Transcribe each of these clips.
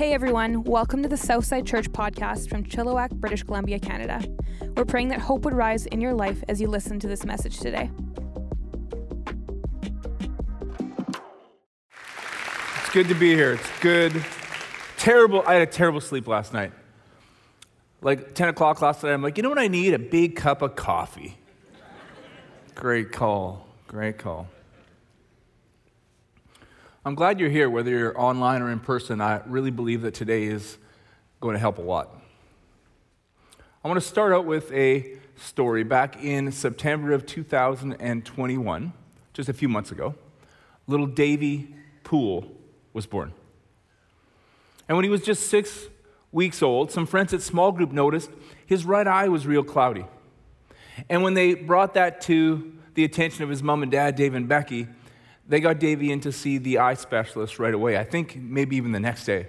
Hey everyone, welcome to the Southside Church podcast from Chilliwack, British Columbia, Canada. We're praying that hope would rise in your life as you listen to this message today. It's good to be here. It's good. Terrible. I had a terrible sleep last night. Like 10 o'clock last night, I'm like, you know what I need? A big cup of coffee. Great call. Great call. I'm glad you're here, whether you're online or in person. I really believe that today is going to help a lot. I want to start out with a story. Back in September of 2021, just a few months ago, little Davy Poole was born. And when he was just six weeks old, some friends at small group noticed his right eye was real cloudy. And when they brought that to the attention of his mom and dad, Dave and Becky, they got Davy in to see the eye specialist right away. I think maybe even the next day.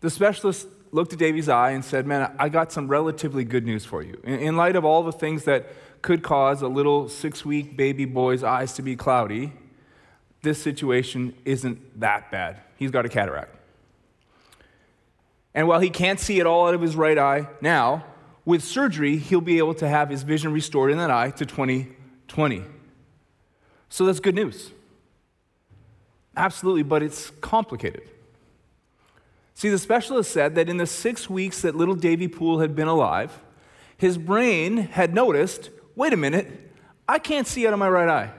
The specialist looked at Davy's eye and said, Man, I got some relatively good news for you. In, light of all the things that could cause a little six week baby boy's eyes to be cloudy, this situation isn't that bad. He's got a cataract. And while he can't see at all out of his right eye now, with surgery, he'll be able to have his vision restored in that eye to 2020. So that's good news. Absolutely, but it's complicated. See, the specialist said that in the six weeks that little Davy Poole had been alive, his brain had noticed wait a minute, I can't see out of my right eye.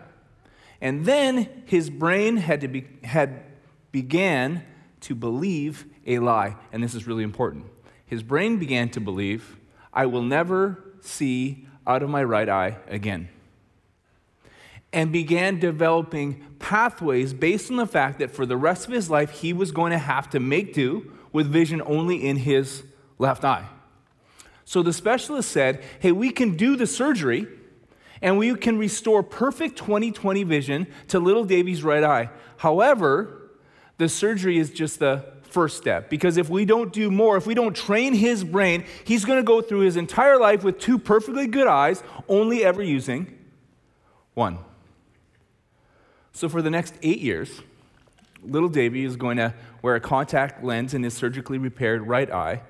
And then his brain had, to be, had began to believe a lie. And this is really important. His brain began to believe, I will never see out of my right eye again and began developing pathways based on the fact that for the rest of his life, he was going to have to make do with vision only in his left eye. So the specialist said, Hey, we can do the surgery and we can restore perfect 20/20 vision to little Davy's right eye. However, the surgery is just the first step because if we don't do more, if we don't train his brain, he's going to go through his entire life with two perfectly good eyes, only ever using one. So, for the next eight years, little Davy is going to wear a contact lens in his surgically repaired right eye,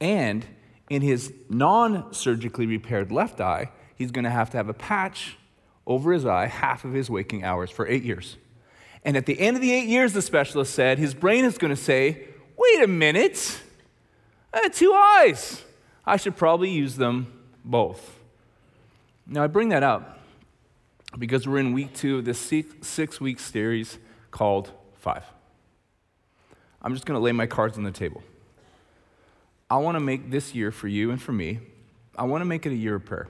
and in his non surgically repaired left eye, he's going to have to have a patch over his eye half of his waking hours for eight years. And at the end of the eight years, the specialist said, his brain is going to say, wait a minute, I had two eyes. I should probably use them both. Now, I bring that up because we're in week two of this six week series called Five. I'm just going to lay my cards on the table. I want to make this year for you and for me, I want to make it a year of prayer.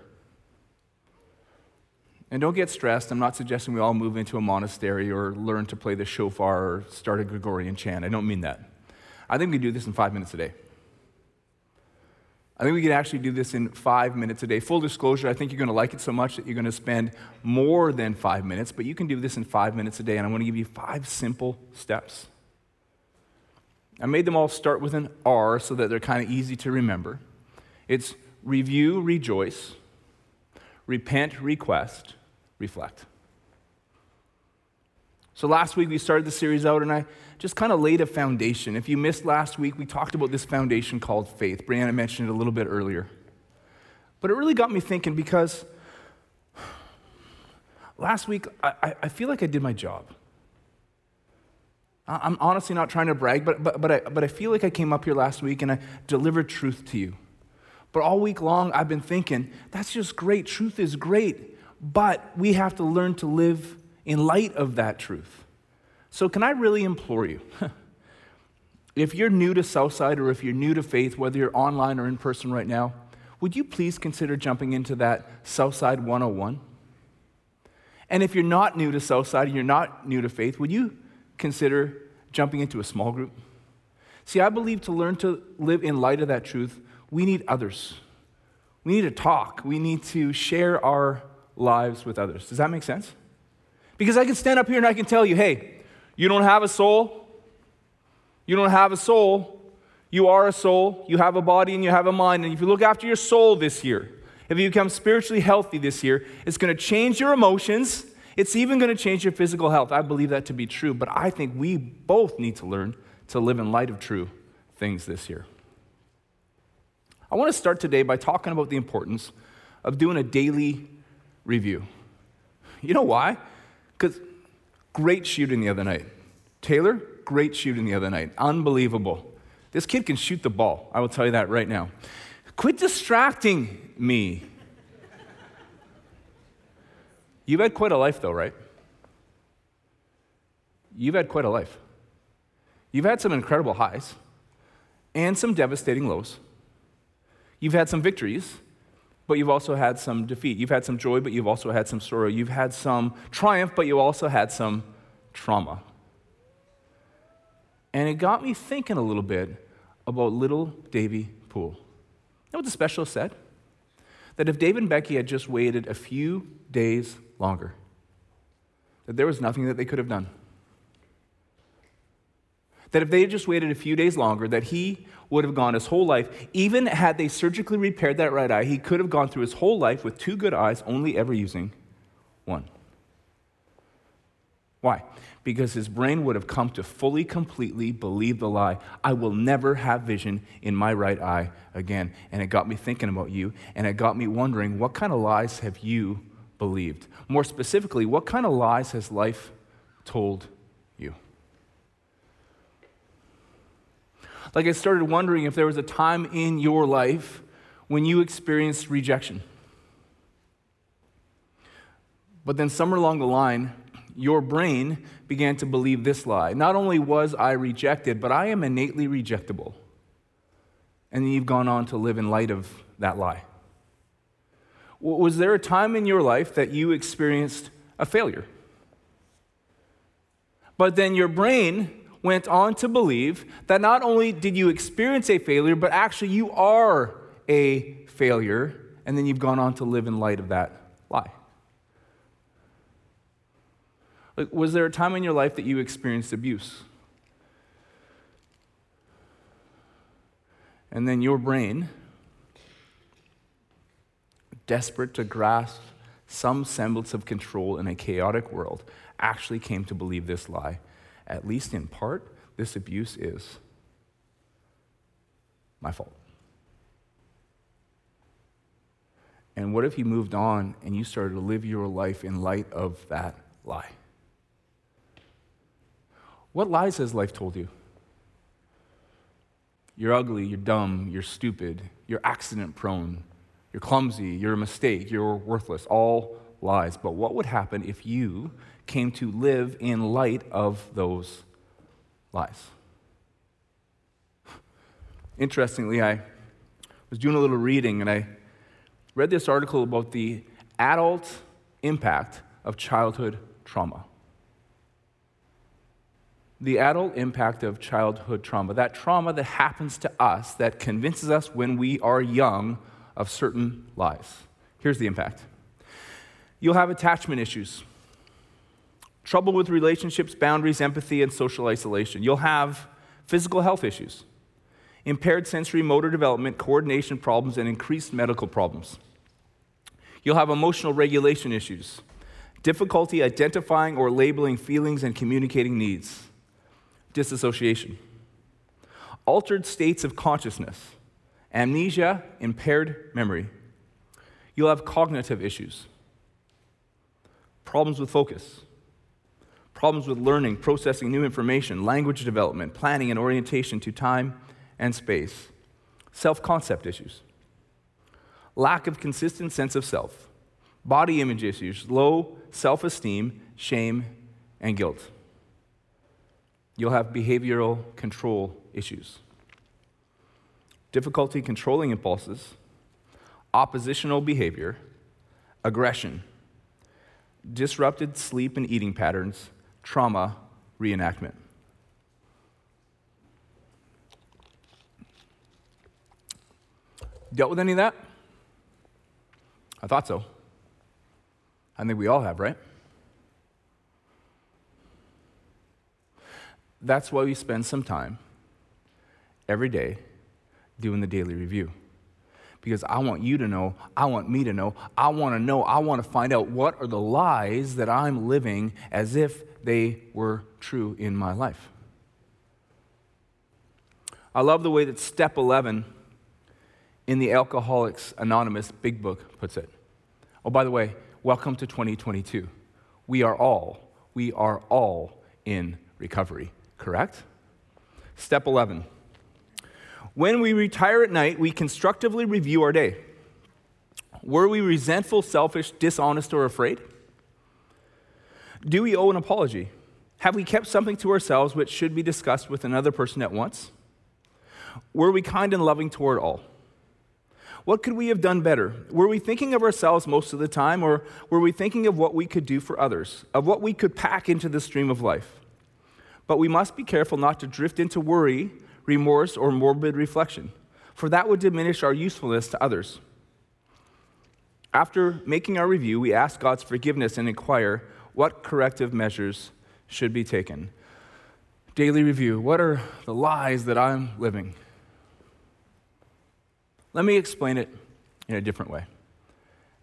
And don't get stressed. I'm not suggesting we all move into a monastery or learn to play the shofar or start a Gregorian chant. I don't mean that. I think we can do this in five minutes a day. I think we can actually do this in five minutes a day. Full disclosure, I think you're going to like it so much that you're going to spend more than five minutes, but you can do this in five minutes a day, and I want to give you five simple steps. I made them all start with an R so that they're kind of easy to remember. It's review, rejoice, repent, request, reflect. So last week we started the series out, and I just kind of laid a foundation. If you missed last week, we talked about this foundation called faith. Brianna mentioned it a little bit earlier. But it really got me thinking because last week I, I feel like I did my job. I'm honestly not trying to brag, but, but, but, I, but I feel like I came up here last week and I delivered truth to you. But all week long, I've been thinking, that's just great. Truth is great. But we have to learn to live in light of that truth. So, can I really implore you? if you're new to Southside or if you're new to faith, whether you're online or in person right now, would you please consider jumping into that Southside 101? And if you're not new to Southside and you're not new to faith, would you consider jumping into a small group? See, I believe to learn to live in light of that truth, we need others. We need to talk. We need to share our lives with others. Does that make sense? Because I can stand up here and I can tell you, hey, you don't have a soul. You don't have a soul. You are a soul. You have a body and you have a mind. And if you look after your soul this year, if you become spiritually healthy this year, it's going to change your emotions. It's even going to change your physical health. I believe that to be true, but I think we both need to learn to live in light of true things this year. I want to start today by talking about the importance of doing a daily review. You know why? Because great shooting the other night. Taylor, great shooting the other night. Unbelievable. This kid can shoot the ball. I will tell you that right now. Quit distracting me. You've had quite a life, though, right? You've had quite a life. You've had some incredible highs and some devastating lows. You've had some victories, but you've also had some defeat. You've had some joy, but you've also had some sorrow. You've had some triumph, but you also had some trauma. And it got me thinking a little bit about little Davy Poole. You know what the specialist said? That if David and Becky had just waited a few days longer, that there was nothing that they could have done. That if they had just waited a few days longer, that he would have gone his whole life, even had they surgically repaired that right eye, he could have gone through his whole life with two good eyes, only ever using one. Why? Because his brain would have come to fully, completely believe the lie I will never have vision in my right eye again. And it got me thinking about you, and it got me wondering what kind of lies have you believed? More specifically, what kind of lies has life told you? Like, I started wondering if there was a time in your life when you experienced rejection. But then, somewhere along the line, your brain began to believe this lie. Not only was I rejected, but I am innately rejectable. And you've gone on to live in light of that lie. Was there a time in your life that you experienced a failure? But then your brain went on to believe that not only did you experience a failure, but actually you are a failure, and then you've gone on to live in light of that lie. Like, was there a time in your life that you experienced abuse? And then your brain, desperate to grasp some semblance of control in a chaotic world, actually came to believe this lie at least in part, this abuse is my fault. And what if you moved on and you started to live your life in light of that lie? What lies has life told you? You're ugly, you're dumb, you're stupid, you're accident prone, you're clumsy, you're a mistake, you're worthless. All lies. But what would happen if you came to live in light of those lies. Interestingly, I was doing a little reading and I read this article about the adult impact of childhood trauma. The adult impact of childhood trauma, that trauma that happens to us that convinces us when we are young of certain lies. Here's the impact you'll have attachment issues trouble with relationships, boundaries, empathy, and social isolation. You'll have physical health issues, impaired sensory motor development, coordination problems, and increased medical problems. You'll have emotional regulation issues, difficulty identifying or labeling feelings and communicating needs, disassociation, altered states of consciousness, amnesia, impaired memory. You'll have cognitive issues, problems with focus problems with learning, processing new information, language development, planning and orientation to time and space, self concept issues, lack of consistent sense of self, body image issues, low self esteem, shame, and guilt. You'll have behavioral control issues, difficulty controlling impulses, oppositional behavior, aggression, disrupted sleep and eating patterns, trauma reenactment. Dealt with any of that? I thought so. I think we all have, right? That's why we spend some time every day doing the daily review. because I want you to know, I want me to know, I want to know, I want to find out what are the lies that I'm living as if they were true in my life. I love the way that step 11 in the Alcoholics Anonymous Big Book puts it. Oh, by the way, welcome to 2022. We are all, we are all in recovery, correct? Step 11. When we retire at night, we constructively review our day. Were we resentful, selfish, dishonest, or afraid? Do we owe an apology? Have we kept something to ourselves which should be discussed with another person at once? Were we kind and loving toward all? What could we have done better? Were we thinking of ourselves most of the time, or were we thinking of what we could do for others, of what we could pack into the stream of life? But we must be careful not to drift into worry remorse, or morbid reflection, for that would diminish our usefulness to others. After making our review, we ask God's forgiveness and inquire what corrective measures should be taken. Daily review what are the lies that I'm living? Let me explain it in a different way.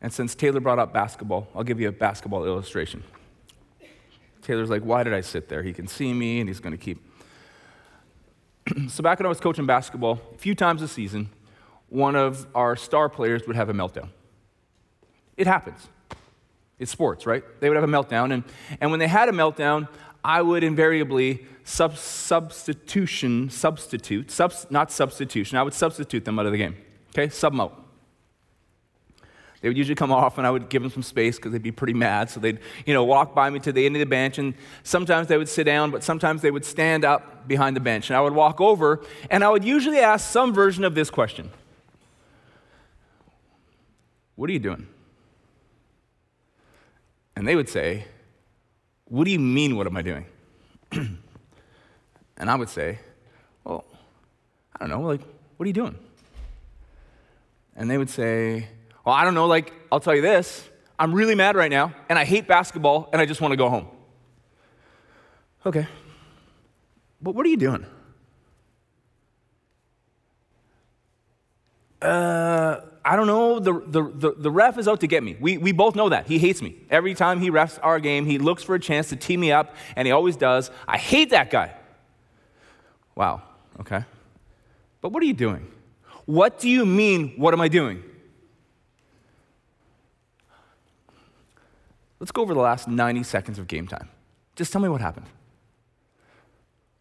And since Taylor brought up basketball, I'll give you a basketball illustration. Taylor's like, Why did I sit there? He can see me and he's going to keep so back when I was coaching basketball, a few times a season, one of our star players would have a meltdown. It happens. It's sports, right? They would have a meltdown. And, and when they had a meltdown, I would invariably sub, substitution, substitute, subs, not substitution, I would substitute them out of the game. Okay? Sub them out. They would usually come off and I would give them some space because they'd be pretty mad. So they'd, you know, walk by me to the end of the bench and sometimes they would sit down, but sometimes they would stand up behind the bench. And I would walk over and I would usually ask some version of this question What are you doing? And they would say, What do you mean, what am I doing? and I would say, Well, I don't know, like, what are you doing? And they would say, well, I don't know, like, I'll tell you this I'm really mad right now, and I hate basketball, and I just want to go home. Okay. But what are you doing? Uh, I don't know. The, the, the, the, ref is out to get me. We, we both know that. He hates me. Every time he refs our game, he looks for a chance to tee me up, and he always does. I hate that guy. Wow, okay. But what are you doing? What do you mean, what am I doing? Let's go over the last 90 seconds of game time. Just tell me what happened.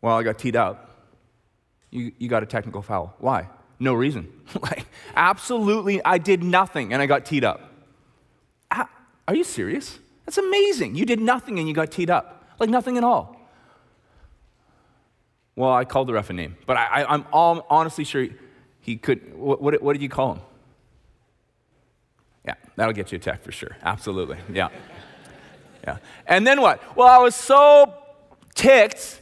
Well, I got teed up. You, you got a technical foul. Why? No reason. like, absolutely, I did nothing and I got teed up. Are you serious? That's amazing. You did nothing and you got teed up. Like nothing at all. Well, I called the ref a name, but I, am honestly sure he could. What, what, what did you call him? Yeah, that'll get you a tech for sure. Absolutely. Yeah. Yeah. And then what? Well, I was so ticked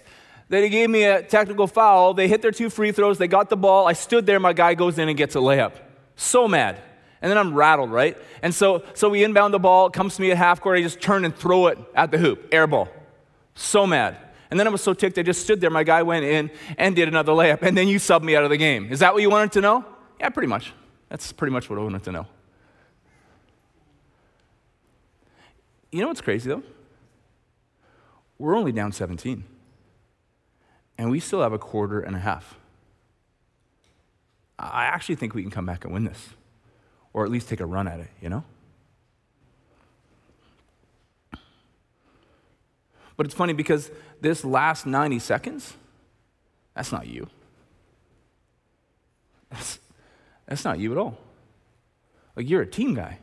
he gave me a technical foul. They hit their two free throws. They got the ball. I stood there. My guy goes in and gets a layup. So mad. And then I'm rattled, right? And so, so we inbound the ball. It comes to me at half court. I just turn and throw it at the hoop. Air ball. So mad. And then I was so ticked, I just stood there. My guy went in and did another layup. And then you subbed me out of the game. Is that what you wanted to know? Yeah, pretty much. That's pretty much what I wanted to know. You know what's crazy though? We're only down 17. And we still have a quarter and a half. I actually think we can come back and win this, or at least take a run at it, you know? But it's funny because this last 90 seconds, that's not you. That's, that's not you at all. Like, you're a team guy.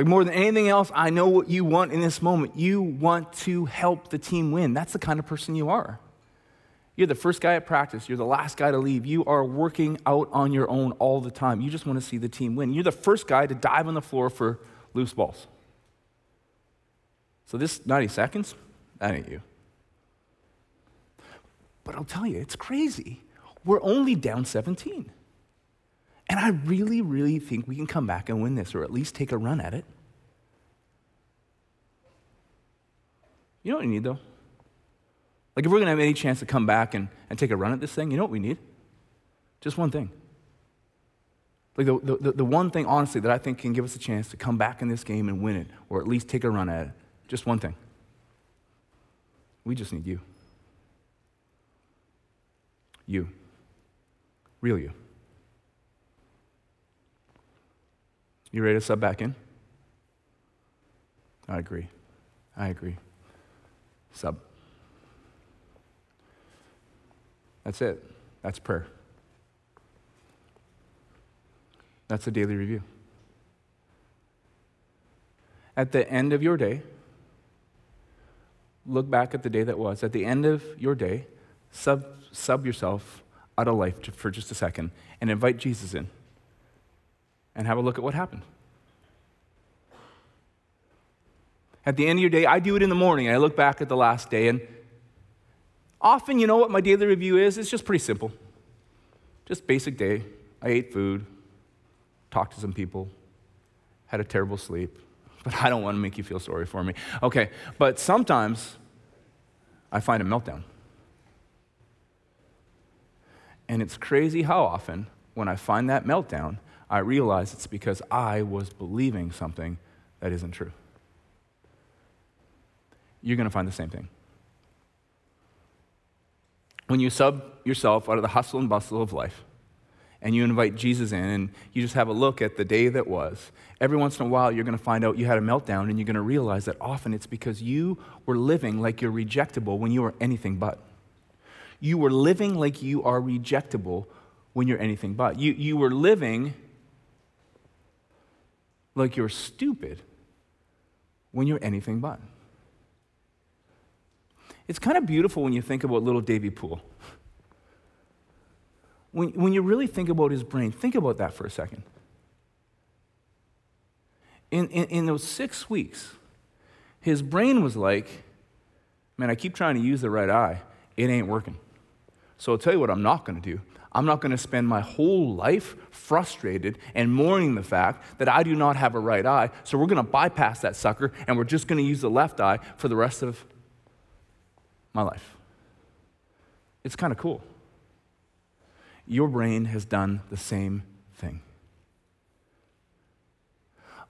Like, more than anything else, I know what you want in this moment. You want to help the team win. That's the kind of person you are. You're the first guy at practice. You're the last guy to leave. You are working out on your own all the time. You just want to see the team win. You're the first guy to dive on the floor for loose balls. So, this 90 seconds, that ain't you. But I'll tell you, it's crazy. We're only down 17. And I really, really think we can come back and win this, or at least take a run at it. You know what we need, though? Like, if we're going to have any chance to come back and, and take a run at this thing, you know what we need? Just one thing Like the, the, the one thing, honestly, that I think can give us a chance to come back in this game and win it, or at least take a run at it. Just one thing. We just need you. You. Real you. You ready to sub back in? I agree. I agree. Sub. That's it. That's prayer. That's a daily review. At the end of your day, look back at the day that was. At the end of your day, sub, sub yourself out of life for just a second and invite Jesus in and have a look at what happened. At the end of your day, I do it in the morning. I look back at the last day, and often, you know what my daily review is? It's just pretty simple. Just basic day. I ate food, talked to some people, had a terrible sleep, but I don't want to make you feel sorry for me. Okay, but sometimes I find a meltdown. And it's crazy how often, when I find that meltdown, I realize it's because I was believing something that isn't true. You're going to find the same thing. When you sub yourself out of the hustle and bustle of life, and you invite Jesus in and you just have a look at the day that was, every once in a while you're going to find out you had a meltdown and you're going to realize that often it's because you were living like you're rejectable when you are anything but. You were living like you are rejectable when you're anything but. You, you were living like you're stupid when you're anything but. It's kind of beautiful when you think about little Davy Poole. When, when you really think about his brain, think about that for a second. In, in, in those six weeks, his brain was like, man, I keep trying to use the right eye. It ain't working. So I'll tell you what I'm not going to do. I'm not going to spend my whole life frustrated and mourning the fact that I do not have a right eye. So we're going to bypass that sucker and we're just going to use the left eye for the rest of my life. It's kind of cool your brain has done the same thing.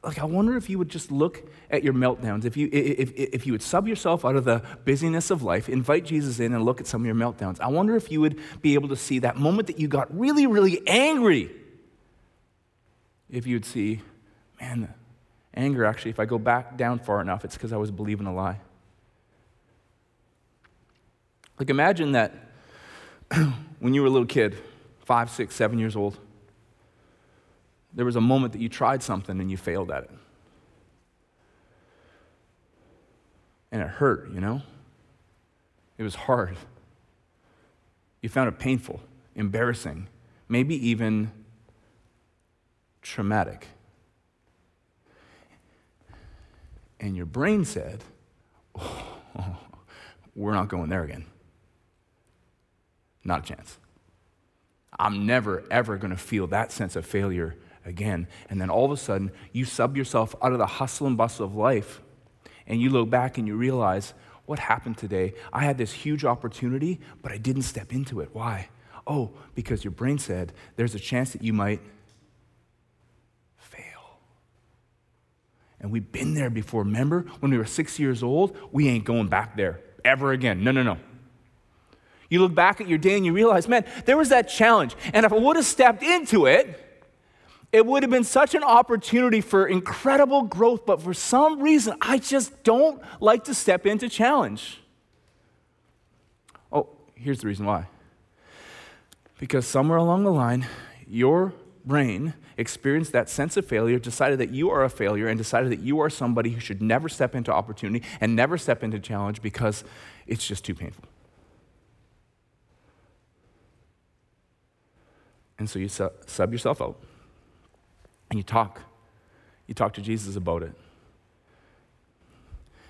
Like, I wonder if you would just look at your meltdowns, if you, if, if you would sub yourself out of the busyness of life, invite Jesus in and look at some of your meltdowns. I wonder if you would be able to see that moment that you got really, really angry. If you would see, man, anger actually, if I go back down far enough, it's because I was believing a lie. Like, imagine that when you were a little kid, five, six, seven years old, there was a moment that you tried something and you failed at it. And it hurt, you know? It was hard. You found it painful, embarrassing, maybe even traumatic. And your brain said, oh, We're not going there again. Not a chance. I'm never, ever going to feel that sense of failure again. And then all of a sudden, you sub yourself out of the hustle and bustle of life, and you look back and you realize, what happened today? I had this huge opportunity, but I didn't step into it. Why? Oh, because your brain said there's a chance that you might fail. And we've been there before. Remember when we were six years old? We ain't going back there ever again. No, no, no. You look back at your day and you realize, man, there was that challenge. And if I would have stepped into it, it would have been such an opportunity for incredible growth. But for some reason, I just don't like to step into challenge. Oh, here's the reason why. Because somewhere along the line, your brain experienced that sense of failure, decided that you are a failure, and decided that you are somebody who should never step into opportunity and never step into challenge because it's just too painful. And so you sub yourself out and you talk. You talk to Jesus about it.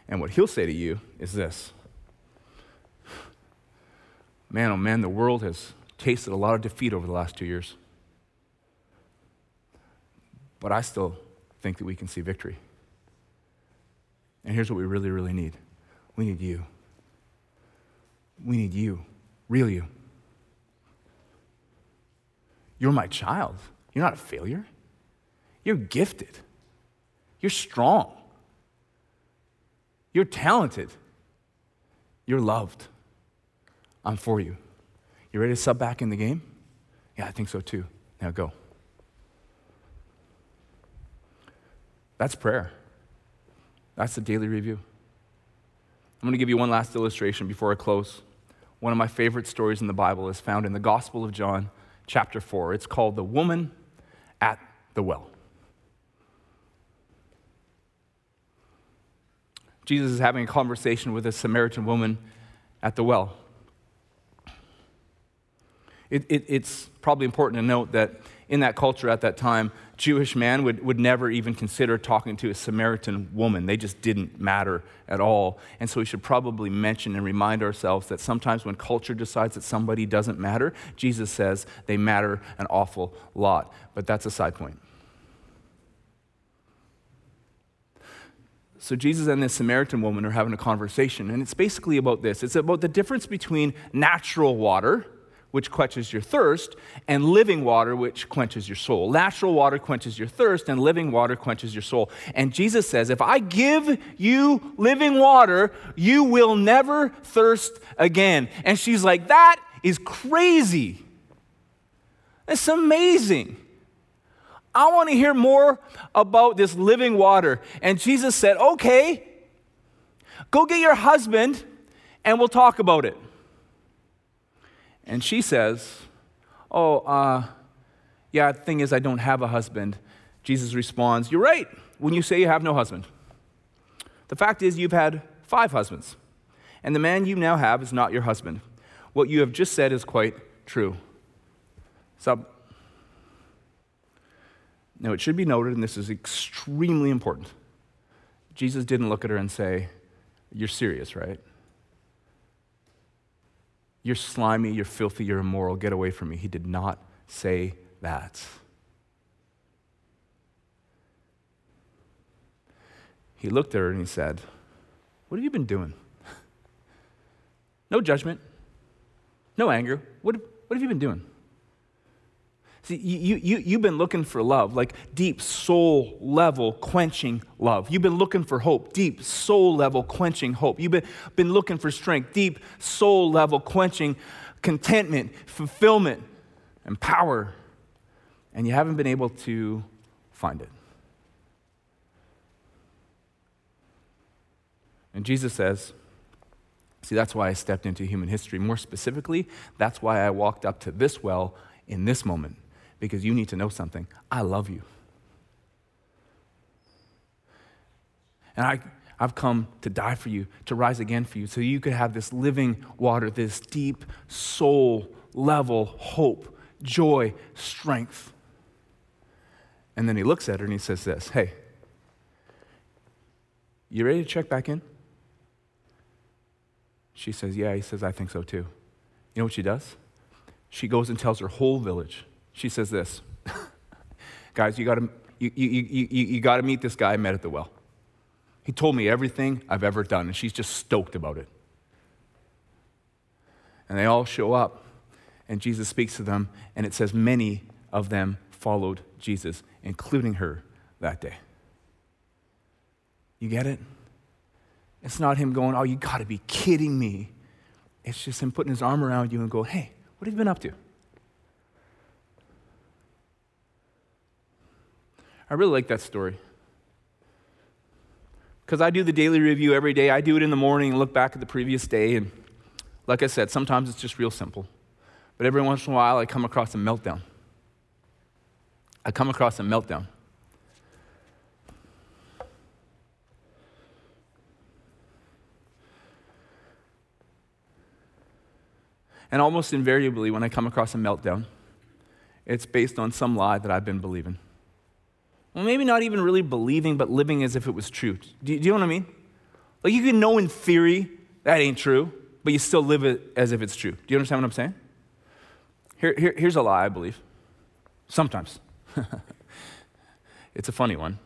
And what he'll say to you is this Man, oh man, the world has tasted a lot of defeat over the last two years. But I still think that we can see victory. And here's what we really, really need we need you. We need you, real you. You're my child. You're not a failure. You're gifted. You're strong. You're talented. You're loved. I'm for you. You ready to sub back in the game? Yeah, I think so too. Now go. That's prayer. That's the daily review. I'm going to give you one last illustration before I close. One of my favorite stories in the Bible is found in the Gospel of John, chapter 4. It's called The Woman at the Well. Jesus is having a conversation with a Samaritan woman at the well. It, it, it's probably important to note that in that culture at that time, Jewish man would, would never even consider talking to a Samaritan woman. They just didn't matter at all. And so we should probably mention and remind ourselves that sometimes when culture decides that somebody doesn't matter, Jesus says they matter an awful lot. But that's a side point. So Jesus and this Samaritan woman are having a conversation, and it's basically about this. It's about the difference between natural water which quenches your thirst, and living water, which quenches your soul. Natural water quenches your thirst, and living water quenches your soul. And Jesus says, If I give you living water, you will never thirst again. And she's like, That is crazy. That's amazing. I want to hear more about this living water. And Jesus said, Okay, go get your husband and we'll talk about it. And she says, Oh, uh, yeah, the thing is, I don't have a husband. Jesus responds, You're right when you say you have no husband. The fact is, you've had five husbands, and the man you now have is not your husband. What you have just said is quite true. So, now it should be noted, and this is extremely important Jesus didn't look at her and say, You're serious, right? You're slimy, you're filthy, you're immoral, get away from me. He did not say that. He looked at her and he said, What have you been doing? no judgment, no anger. What, what have you been doing? See, you, you, you've been looking for love, like deep soul level quenching love. You've been looking for hope, deep soul level quenching hope. You've been, been looking for strength, deep soul level quenching contentment, fulfillment, and power. And you haven't been able to find it. And Jesus says, See, that's why I stepped into human history. More specifically, that's why I walked up to this well in this moment because you need to know something. I love you. And I, I've come to die for you, to rise again for you, so you could have this living water, this deep soul level hope, joy, strength. And then he looks at her and he says, This, hey, you ready to check back in? She says, Yeah. He says, I think so too. You know what she does? She goes and tells her whole village she says this Guys, you gotta, you, you, you, you, gotta meet this guy I met at the well. He told me everything I've ever done, and she's just stoked about it. And they all show up, and Jesus speaks to them, and it says many of them followed Jesus, including her that day. You get it? It's not him going, Oh, you gotta be kidding me. It's just him putting his arm around you and going, Hey, what have you been up to? I really like that story. Because I do the daily review every day. I do it in the morning and look back at the previous day. And like I said, sometimes it's just real simple. But every once in a while, I come across a meltdown. I come across a meltdown. And almost invariably, when I come across a meltdown, it's based on some lie that I've been believing. Well, maybe not even really believing, but living as if it was true. Do you, do you know what I mean? Like you can know in theory that ain't true, but you still live it as if it's true. Do you understand what I'm saying? Here, here, here's a lie I believe. Sometimes. it's a funny one.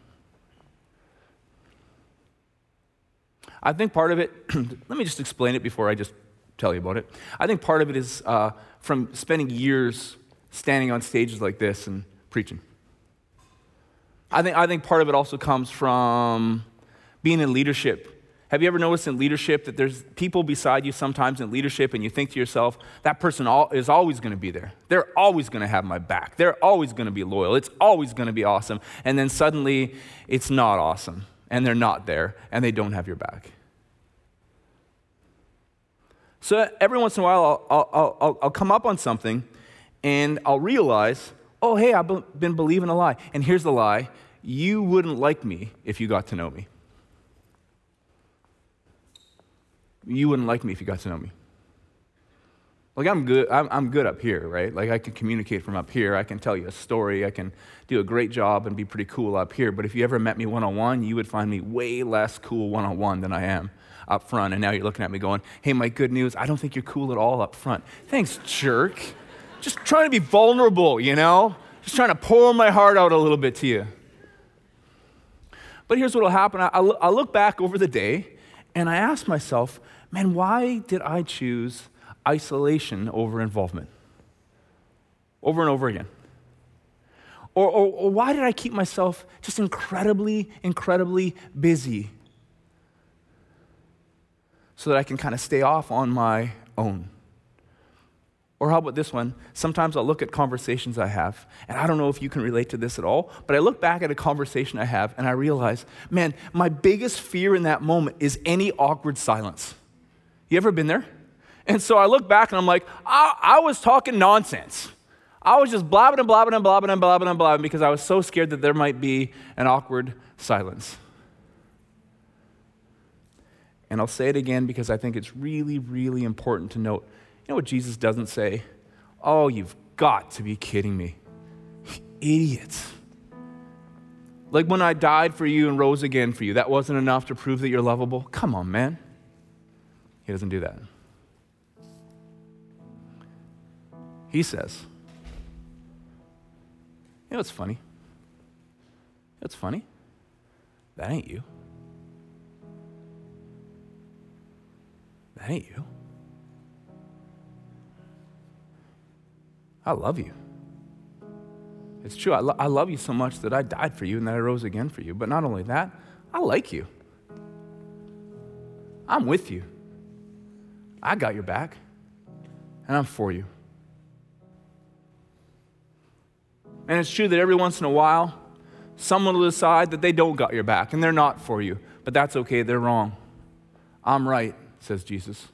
I think part of it, let me just explain it before I just tell you about it. I think part of it is uh, from spending years standing on stages like this and preaching. I think, I think part of it also comes from being in leadership. Have you ever noticed in leadership that there's people beside you sometimes in leadership, and you think to yourself, that person is always going to be there. They're always going to have my back. They're always going to be loyal. It's always going to be awesome. And then suddenly, it's not awesome, and they're not there, and they don't have your back. So every once in a while, I'll, I'll, I'll, I'll come up on something, and I'll realize, oh, hey, I've been believing a lie. And here's the lie you wouldn't like me if you got to know me. You wouldn't like me if you got to know me. Like, I'm good, I'm, I'm good up here, right? Like, I can communicate from up here. I can tell you a story. I can do a great job and be pretty cool up here. But if you ever met me one on one, you would find me way less cool one on one than I am up front. And now you're looking at me going, hey, my good news, I don't think you're cool at all up front. Thanks, jerk. Just trying to be vulnerable, you know? Just trying to pour my heart out a little bit to you. But here's what will happen I, I look back over the day and I ask myself, man, why did I choose isolation over involvement? Over and over again. Or, or, or, why did I keep myself just incredibly, incredibly busy so that I can kind of stay off on my own? Or how about this one? Sometimes I'll look at conversations I have, and I don't know if you can relate to this at all, but I look back at a conversation I have and I realize, man, my biggest fear in that moment is any awkward silence. You ever been there? And so I look back and I'm like, I, I was talking nonsense. I was just blabbing and blabbing and blabbing and blabbing and blabbing because I was so scared that there might be an awkward silence. And I'll say it again because I think it's really, really important to note know what Jesus doesn't say? Oh, you've got to be kidding me. Idiots. Like when I died for you and rose again for you, that wasn't enough to prove that you're lovable? Come on, man. He doesn't do that. He says, You know what's funny? That's funny. That ain't you. That ain't you. I love you. It's true. I, lo- I love you so much that I died for you and that I rose again for you. But not only that, I like you. I'm with you. I got your back, and I'm for you. And it's true that every once in a while, someone will decide that they don't got your back and they're not for you. But that's okay, they're wrong. I'm right, says Jesus.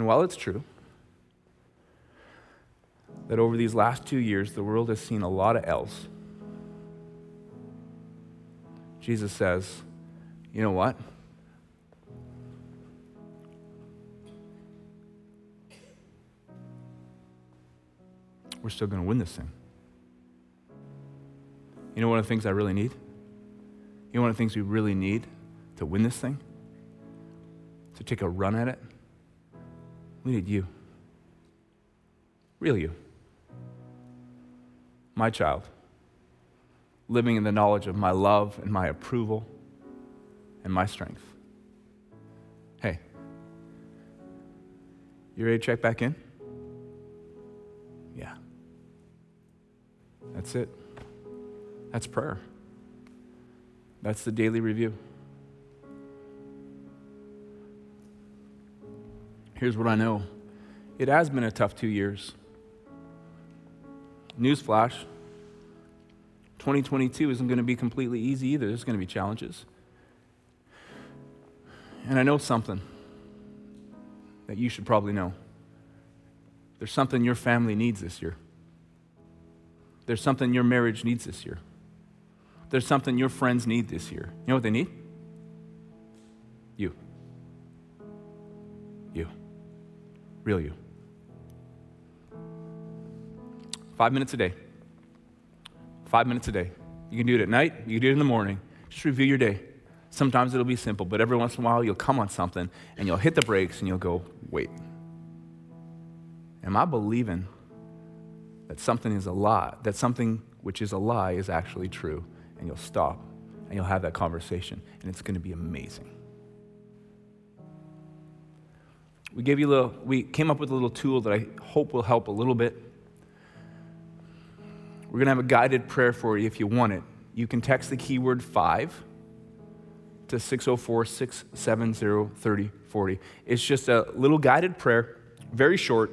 And while it's true that over these last two years the world has seen a lot of L's, Jesus says, you know what? We're still going to win this thing. You know one of the things I really need? You know one of the things we really need to win this thing? To take a run at it? We need you. Real you. My child. Living in the knowledge of my love and my approval and my strength. Hey, you ready to check back in? Yeah. That's it. That's prayer. That's the daily review. Here's what I know it has been a tough two years. Newsflash 2022 isn't going to be completely easy either. There's going to be challenges. And I know something that you should probably know. There's something your family needs this year. There's something your marriage needs this year. There's something your friends need this year. You know what they need? You. You real you. Five minutes a day. Five minutes a day. You can do it at night, you can do it in the morning. Just review your day. Sometimes it'll be simple, but every once in a while you'll come on something and you'll hit the brakes and you'll go, wait. Am I believing that something is a lie, that something which is a lie is actually true? And you'll stop and you'll have that conversation, and it's going to be amazing. We gave you a little, we came up with a little tool that I hope will help a little bit. We're going to have a guided prayer for you if you want it. You can text the keyword 5 to 604 670 3040. It's just a little guided prayer, very short,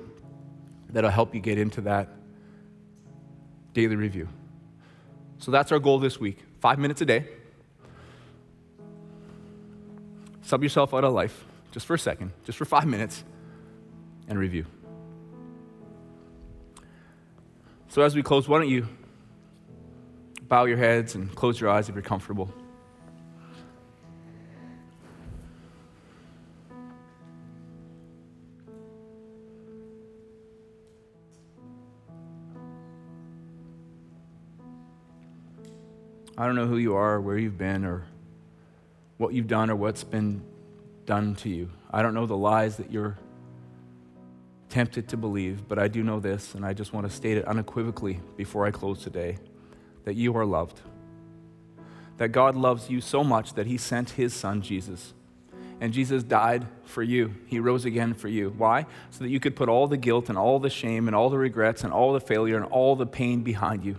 that'll help you get into that daily review. So that's our goal this week five minutes a day. Sub yourself out of life just for a second, just for five minutes, and review. So as we close, why don't you bow your heads and close your eyes if you're comfortable. I don't know who you are, where you've been, or what you've done, or what's been done to you. I don't know the lies that you're tempted to believe, but I do know this, and I just want to state it unequivocally before I close today that you are loved. That God loves you so much that He sent His Son, Jesus. And Jesus died for you. He rose again for you. Why? So that you could put all the guilt and all the shame and all the regrets and all the failure and all the pain behind you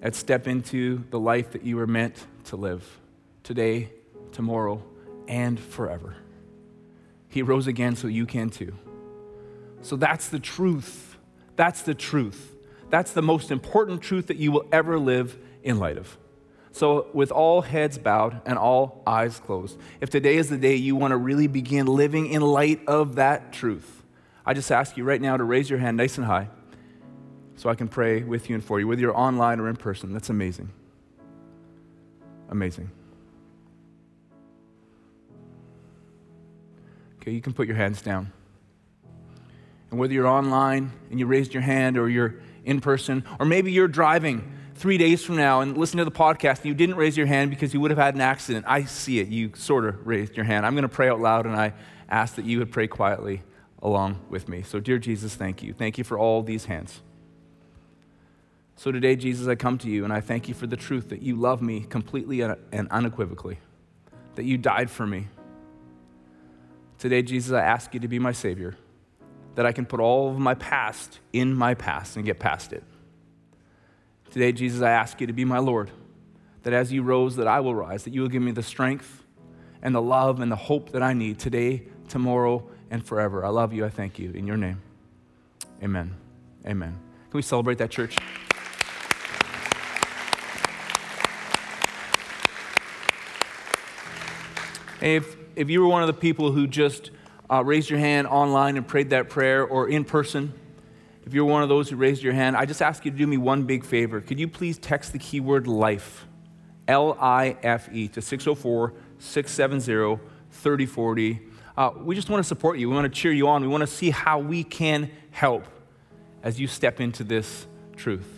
and step into the life that you were meant to live today, tomorrow, and forever. He rose again so you can too. So that's the truth. That's the truth. That's the most important truth that you will ever live in light of. So, with all heads bowed and all eyes closed, if today is the day you want to really begin living in light of that truth, I just ask you right now to raise your hand nice and high so I can pray with you and for you, whether you're online or in person. That's amazing. Amazing. Okay, you can put your hands down. And whether you're online and you raised your hand or you're in person, or maybe you're driving three days from now and listen to the podcast and you didn't raise your hand because you would have had an accident. I see it. You sort of raised your hand. I'm going to pray out loud and I ask that you would pray quietly along with me. So, dear Jesus, thank you. Thank you for all these hands. So today, Jesus, I come to you and I thank you for the truth that you love me completely and unequivocally, that you died for me. Today, Jesus, I ask you to be my Savior, that I can put all of my past in my past and get past it. Today, Jesus, I ask you to be my Lord, that as you rose, that I will rise, that you will give me the strength and the love and the hope that I need today, tomorrow, and forever. I love you. I thank you. In your name, amen. Amen. Can we celebrate that, church? If, if you were one of the people who just uh, raised your hand online and prayed that prayer or in person, if you're one of those who raised your hand, I just ask you to do me one big favor. Could you please text the keyword life, L I F E, to 604 670 3040? Uh, we just want to support you. We want to cheer you on. We want to see how we can help as you step into this truth.